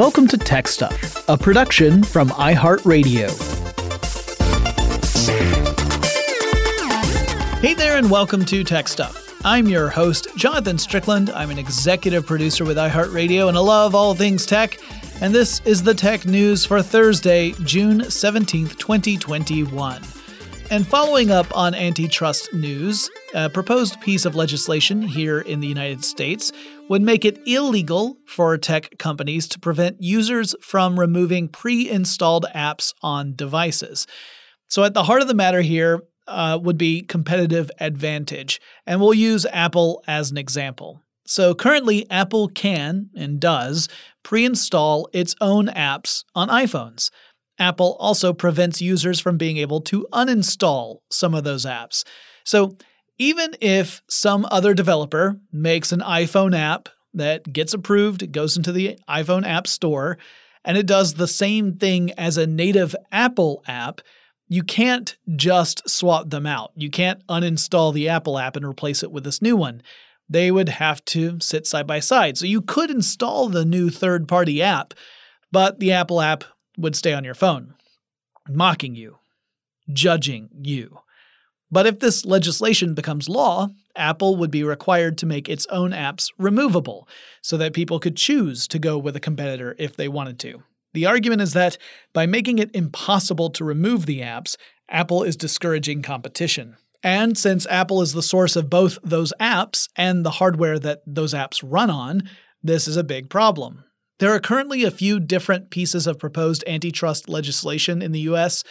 Welcome to Tech Stuff, a production from iHeartRadio. Hey there, and welcome to Tech Stuff. I'm your host, Jonathan Strickland. I'm an executive producer with iHeartRadio, and I love all things tech. And this is the tech news for Thursday, June 17th, 2021. And following up on antitrust news, a proposed piece of legislation here in the United States would make it illegal for tech companies to prevent users from removing pre installed apps on devices. So, at the heart of the matter here uh, would be competitive advantage. And we'll use Apple as an example. So, currently, Apple can and does pre install its own apps on iPhones. Apple also prevents users from being able to uninstall some of those apps. So, even if some other developer makes an iPhone app that gets approved, goes into the iPhone App Store, and it does the same thing as a native Apple app, you can't just swap them out. You can't uninstall the Apple app and replace it with this new one. They would have to sit side by side. So you could install the new third party app, but the Apple app would stay on your phone, mocking you, judging you. But if this legislation becomes law, Apple would be required to make its own apps removable so that people could choose to go with a competitor if they wanted to. The argument is that by making it impossible to remove the apps, Apple is discouraging competition. And since Apple is the source of both those apps and the hardware that those apps run on, this is a big problem. There are currently a few different pieces of proposed antitrust legislation in the US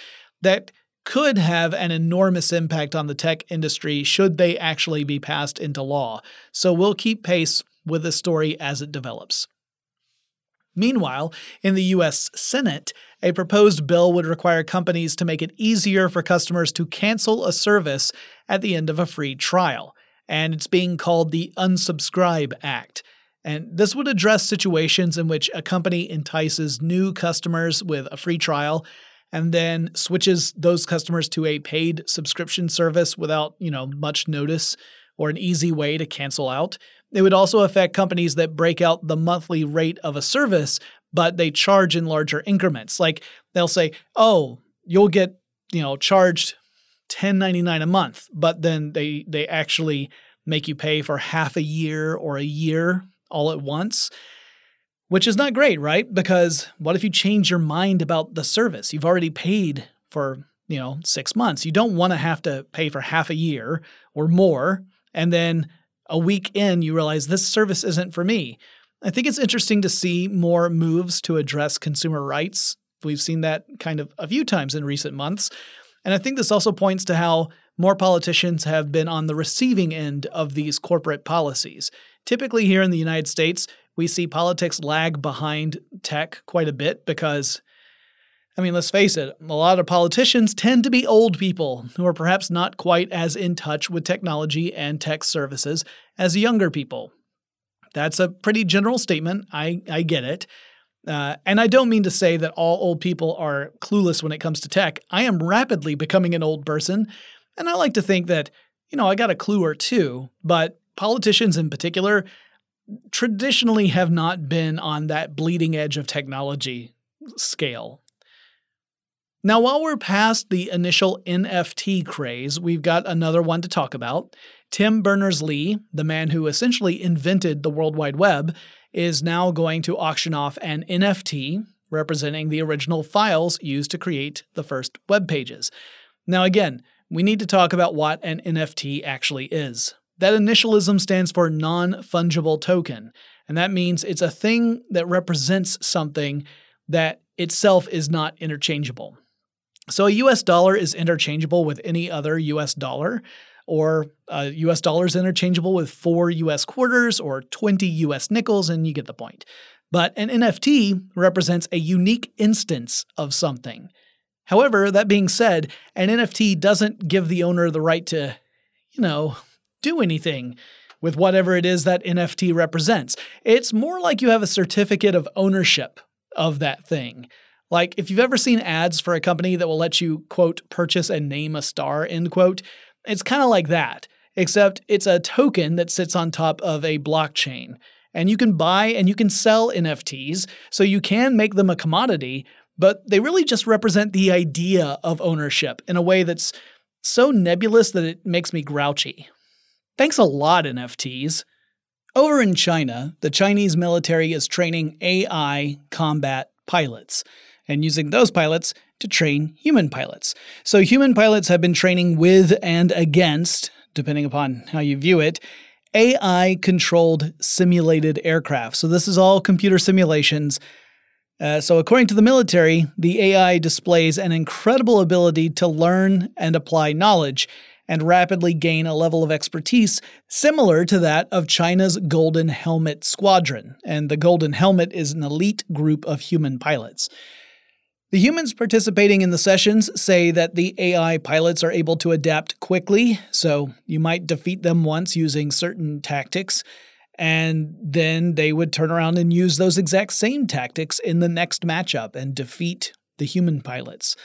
that could have an enormous impact on the tech industry should they actually be passed into law. So we'll keep pace with the story as it develops. Meanwhile, in the US Senate, a proposed bill would require companies to make it easier for customers to cancel a service at the end of a free trial, and it's being called the Unsubscribe Act. And this would address situations in which a company entices new customers with a free trial and then switches those customers to a paid subscription service without, you know, much notice or an easy way to cancel out. It would also affect companies that break out the monthly rate of a service, but they charge in larger increments. Like they'll say, "Oh, you'll get, you know, charged 10.99 a month," but then they they actually make you pay for half a year or a year all at once which is not great, right? Because what if you change your mind about the service? You've already paid for, you know, 6 months. You don't want to have to pay for half a year or more and then a week in you realize this service isn't for me. I think it's interesting to see more moves to address consumer rights. We've seen that kind of a few times in recent months. And I think this also points to how more politicians have been on the receiving end of these corporate policies. Typically, here in the United States, we see politics lag behind tech quite a bit because, I mean, let's face it, a lot of politicians tend to be old people who are perhaps not quite as in touch with technology and tech services as younger people. That's a pretty general statement. I, I get it. Uh, and I don't mean to say that all old people are clueless when it comes to tech. I am rapidly becoming an old person, and I like to think that, you know, I got a clue or two, but politicians in particular traditionally have not been on that bleeding edge of technology scale. Now, while we're past the initial NFT craze, we've got another one to talk about. Tim Berners Lee, the man who essentially invented the World Wide Web, is now going to auction off an NFT representing the original files used to create the first web pages. Now, again, we need to talk about what an NFT actually is. That initialism stands for non fungible token, and that means it's a thing that represents something that itself is not interchangeable. So a US dollar is interchangeable with any other US dollar, or uh, a US dollar is interchangeable with four US quarters or 20 US nickels, and you get the point. But an NFT represents a unique instance of something. However, that being said, an NFT doesn't give the owner the right to, you know, do anything with whatever it is that NFT represents. It's more like you have a certificate of ownership of that thing. Like if you've ever seen ads for a company that will let you, quote, purchase and name a star, end quote, it's kind of like that, except it's a token that sits on top of a blockchain. And you can buy and you can sell NFTs, so you can make them a commodity, but they really just represent the idea of ownership in a way that's so nebulous that it makes me grouchy. Thanks a lot, NFTs. Over in China, the Chinese military is training AI combat pilots and using those pilots to train human pilots. So, human pilots have been training with and against, depending upon how you view it, AI controlled simulated aircraft. So, this is all computer simulations. Uh, so, according to the military, the AI displays an incredible ability to learn and apply knowledge and rapidly gain a level of expertise similar to that of China's Golden Helmet Squadron. And the Golden Helmet is an elite group of human pilots. The humans participating in the sessions say that the AI pilots are able to adapt quickly, so you might defeat them once using certain tactics, and then they would turn around and use those exact same tactics in the next matchup and defeat the human pilots.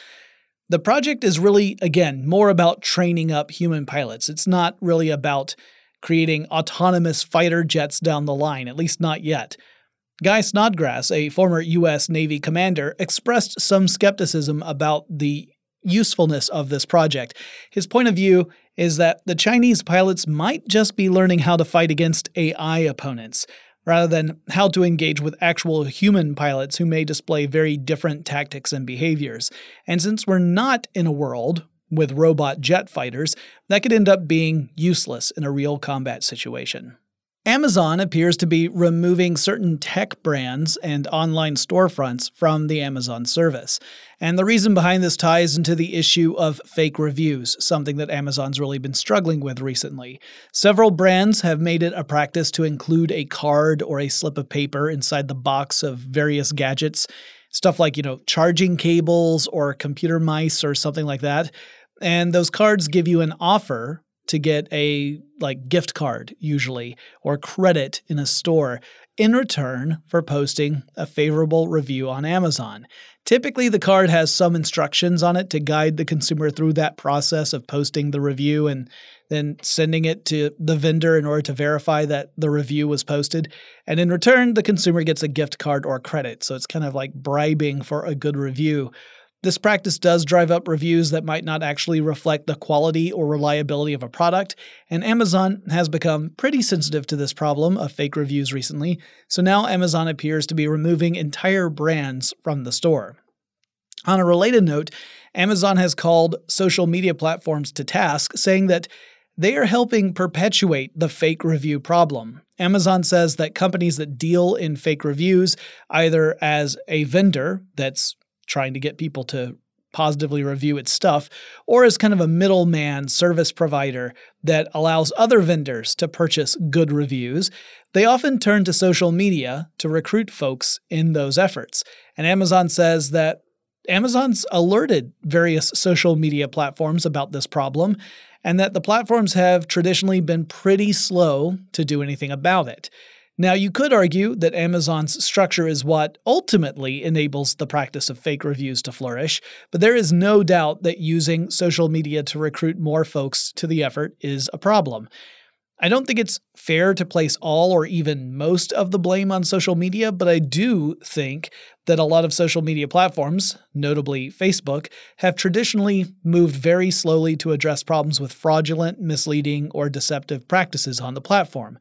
The project is really, again, more about training up human pilots. It's not really about creating autonomous fighter jets down the line, at least not yet. Guy Snodgrass, a former U.S. Navy commander, expressed some skepticism about the usefulness of this project. His point of view is that the Chinese pilots might just be learning how to fight against AI opponents, rather than how to engage with actual human pilots who may display very different tactics and behaviors. And since we're not in a world with robot jet fighters, that could end up being useless in a real combat situation. Amazon appears to be removing certain tech brands and online storefronts from the Amazon service. And the reason behind this ties into the issue of fake reviews, something that Amazon's really been struggling with recently. Several brands have made it a practice to include a card or a slip of paper inside the box of various gadgets, stuff like, you know, charging cables or computer mice or something like that. And those cards give you an offer to get a like gift card usually or credit in a store in return for posting a favorable review on Amazon. Typically the card has some instructions on it to guide the consumer through that process of posting the review and then sending it to the vendor in order to verify that the review was posted. And in return the consumer gets a gift card or credit. So it's kind of like bribing for a good review. This practice does drive up reviews that might not actually reflect the quality or reliability of a product, and Amazon has become pretty sensitive to this problem of fake reviews recently, so now Amazon appears to be removing entire brands from the store. On a related note, Amazon has called social media platforms to task, saying that they are helping perpetuate the fake review problem. Amazon says that companies that deal in fake reviews, either as a vendor that's trying to get people to positively review its stuff, or as kind of a middleman service provider that allows other vendors to purchase good reviews, they often turn to social media to recruit folks in those efforts. And Amazon says that Amazon's alerted various social media platforms about this problem, and that the platforms have traditionally been pretty slow to do anything about it. Now, you could argue that Amazon's structure is what ultimately enables the practice of fake reviews to flourish, but there is no doubt that using social media to recruit more folks to the effort is a problem. I don't think it's fair to place all or even most of the blame on social media, but I do think that a lot of social media platforms, notably Facebook, have traditionally moved very slowly to address problems with fraudulent, misleading, or deceptive practices on the platform.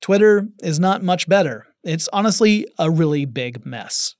Twitter is not much better. It's honestly a really big mess.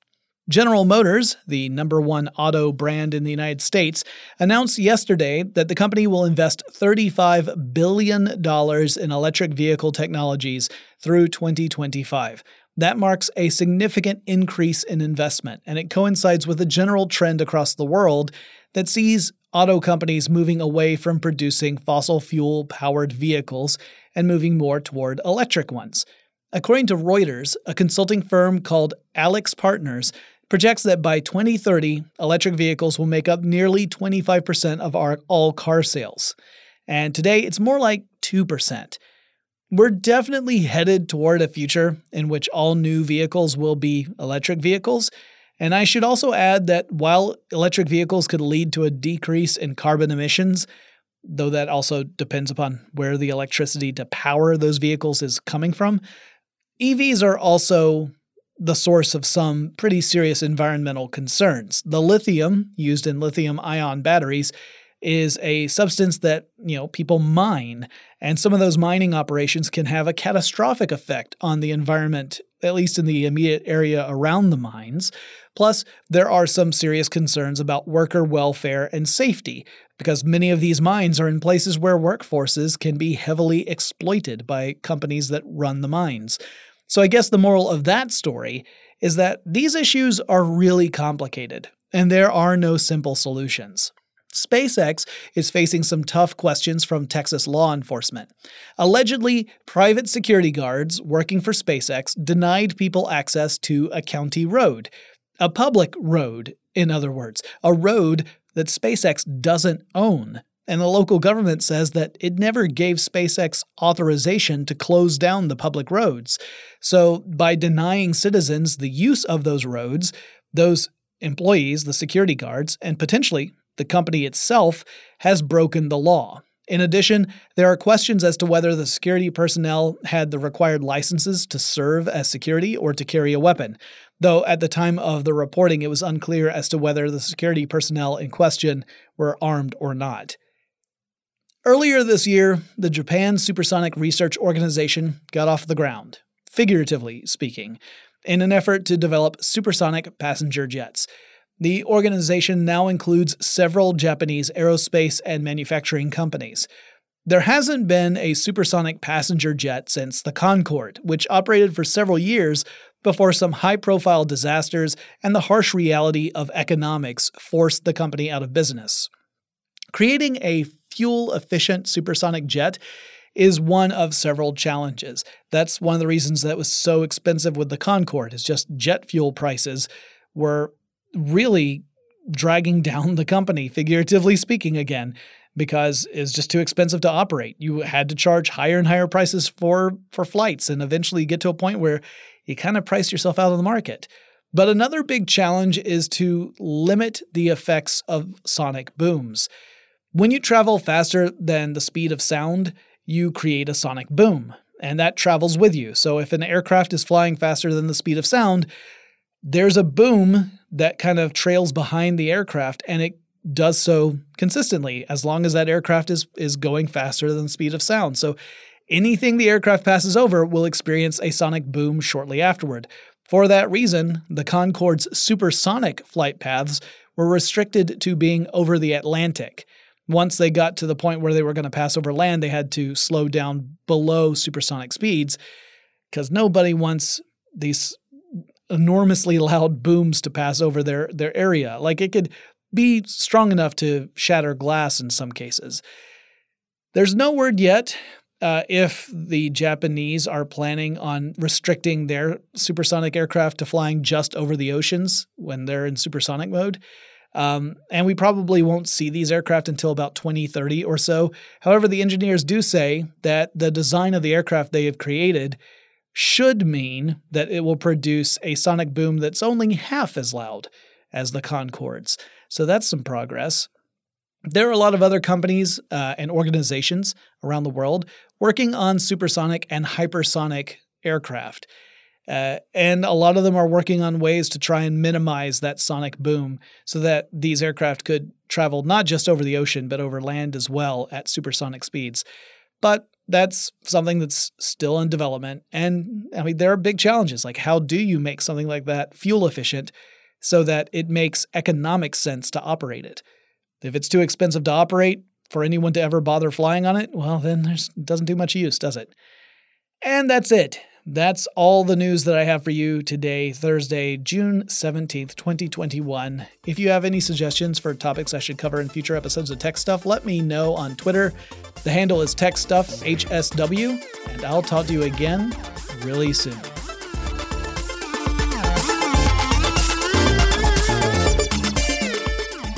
General Motors, the number one auto brand in the United States, announced yesterday that the company will invest $35 billion in electric vehicle technologies through 2025. That marks a significant increase in investment, and it coincides with a general trend across the world that sees auto companies moving away from producing fossil fuel powered vehicles and moving more toward electric ones. According to Reuters, a consulting firm called AlixPartners projects that by 2030, electric vehicles will make up nearly 25% of our all car sales. And today, it's more like 2%. We're definitely headed toward a future in which all new vehicles will be electric vehicles. And I should also add that while electric vehicles could lead to a decrease in carbon emissions, though that also depends upon where the electricity to power those vehicles is coming from. EVs are also the source of some pretty serious environmental concerns. The lithium used in lithium ion batteries is a substance that, you know, people mine, and some of those mining operations can have a catastrophic effect on the environment, at least in the immediate area around the mines. Plus, there are some serious concerns about worker welfare and safety because many of these mines are in places where workforces can be heavily exploited by companies that run the mines. So I guess the moral of that story is that these issues are really complicated, and there are no simple solutions. SpaceX is facing some tough questions from Texas law enforcement. Allegedly, private security guards working for SpaceX denied people access to a county road, a public road, in other words, a road that SpaceX doesn't own. And the local government says that it never gave SpaceX authorization to close down the public roads. So, by denying citizens the use of those roads, those employees, the security guards, and potentially the company itself, has broken the law. In addition, there are questions as to whether the security personnel had the required licenses to serve as security or to carry a weapon, though at the time of the reporting it was unclear as to whether the security personnel in question were armed or not. Earlier this year, the Japan Supersonic Research Organization got off the ground, figuratively speaking, in an effort to develop supersonic passenger jets. The organization now includes several Japanese aerospace and manufacturing companies. There hasn't been a supersonic passenger jet since the Concorde, which operated for several years before some high profile disasters and the harsh reality of economics forced the company out of business. Creating a fuel efficient supersonic jet is one of several challenges. That's one of the reasons that was so expensive with the Concorde is just jet fuel prices were really dragging down the company figuratively speaking again because it's just too expensive to operate. You had to charge higher and higher prices for for flights and eventually get to a point where you kind of price yourself out of the market. But another big challenge is to limit the effects of sonic booms. When you travel faster than the speed of sound, you create a sonic boom, and that travels with you. So if an aircraft is flying faster than the speed of sound, there's a boom that kind of trails behind the aircraft and it does so consistently as long as that aircraft is is going faster than the speed of sound. So anything the aircraft passes over will experience a sonic boom shortly afterward. For that reason, the Concorde's supersonic flight paths were restricted to being over the Atlantic once they got to the point where they were going to pass over land, they had to slow down below supersonic speeds because nobody wants these enormously loud booms to pass over their their area. Like it could be strong enough to shatter glass in some cases. There's no word yet uh, if the Japanese are planning on restricting their supersonic aircraft to flying just over the oceans when they're in supersonic mode. Um, and we probably won't see these aircraft until about 2030 or so. However, the engineers do say that the design of the aircraft they have created should mean that it will produce a sonic boom that's only half as loud as the Concordes. So that's some progress. There are a lot of other companies uh, and organizations around the world working on supersonic and hypersonic aircraft. Uh, and a lot of them are working on ways to try and minimize that sonic boom so that these aircraft could travel not just over the ocean, but over land as well at supersonic speeds. But that's something that's still in development. And I mean, there are big challenges. Like, how do you make something like that fuel efficient so that it makes economic sense to operate it? If it's too expensive to operate for anyone to ever bother flying on it, well, then it doesn't do much use, does it? And that's it. That's all the news that I have for you today, Thursday, June 17th, 2021. If you have any suggestions for topics I should cover in future episodes of Tech Stuff, let me know on Twitter. The handle is TechStuffHSW, and I'll talk to you again really soon.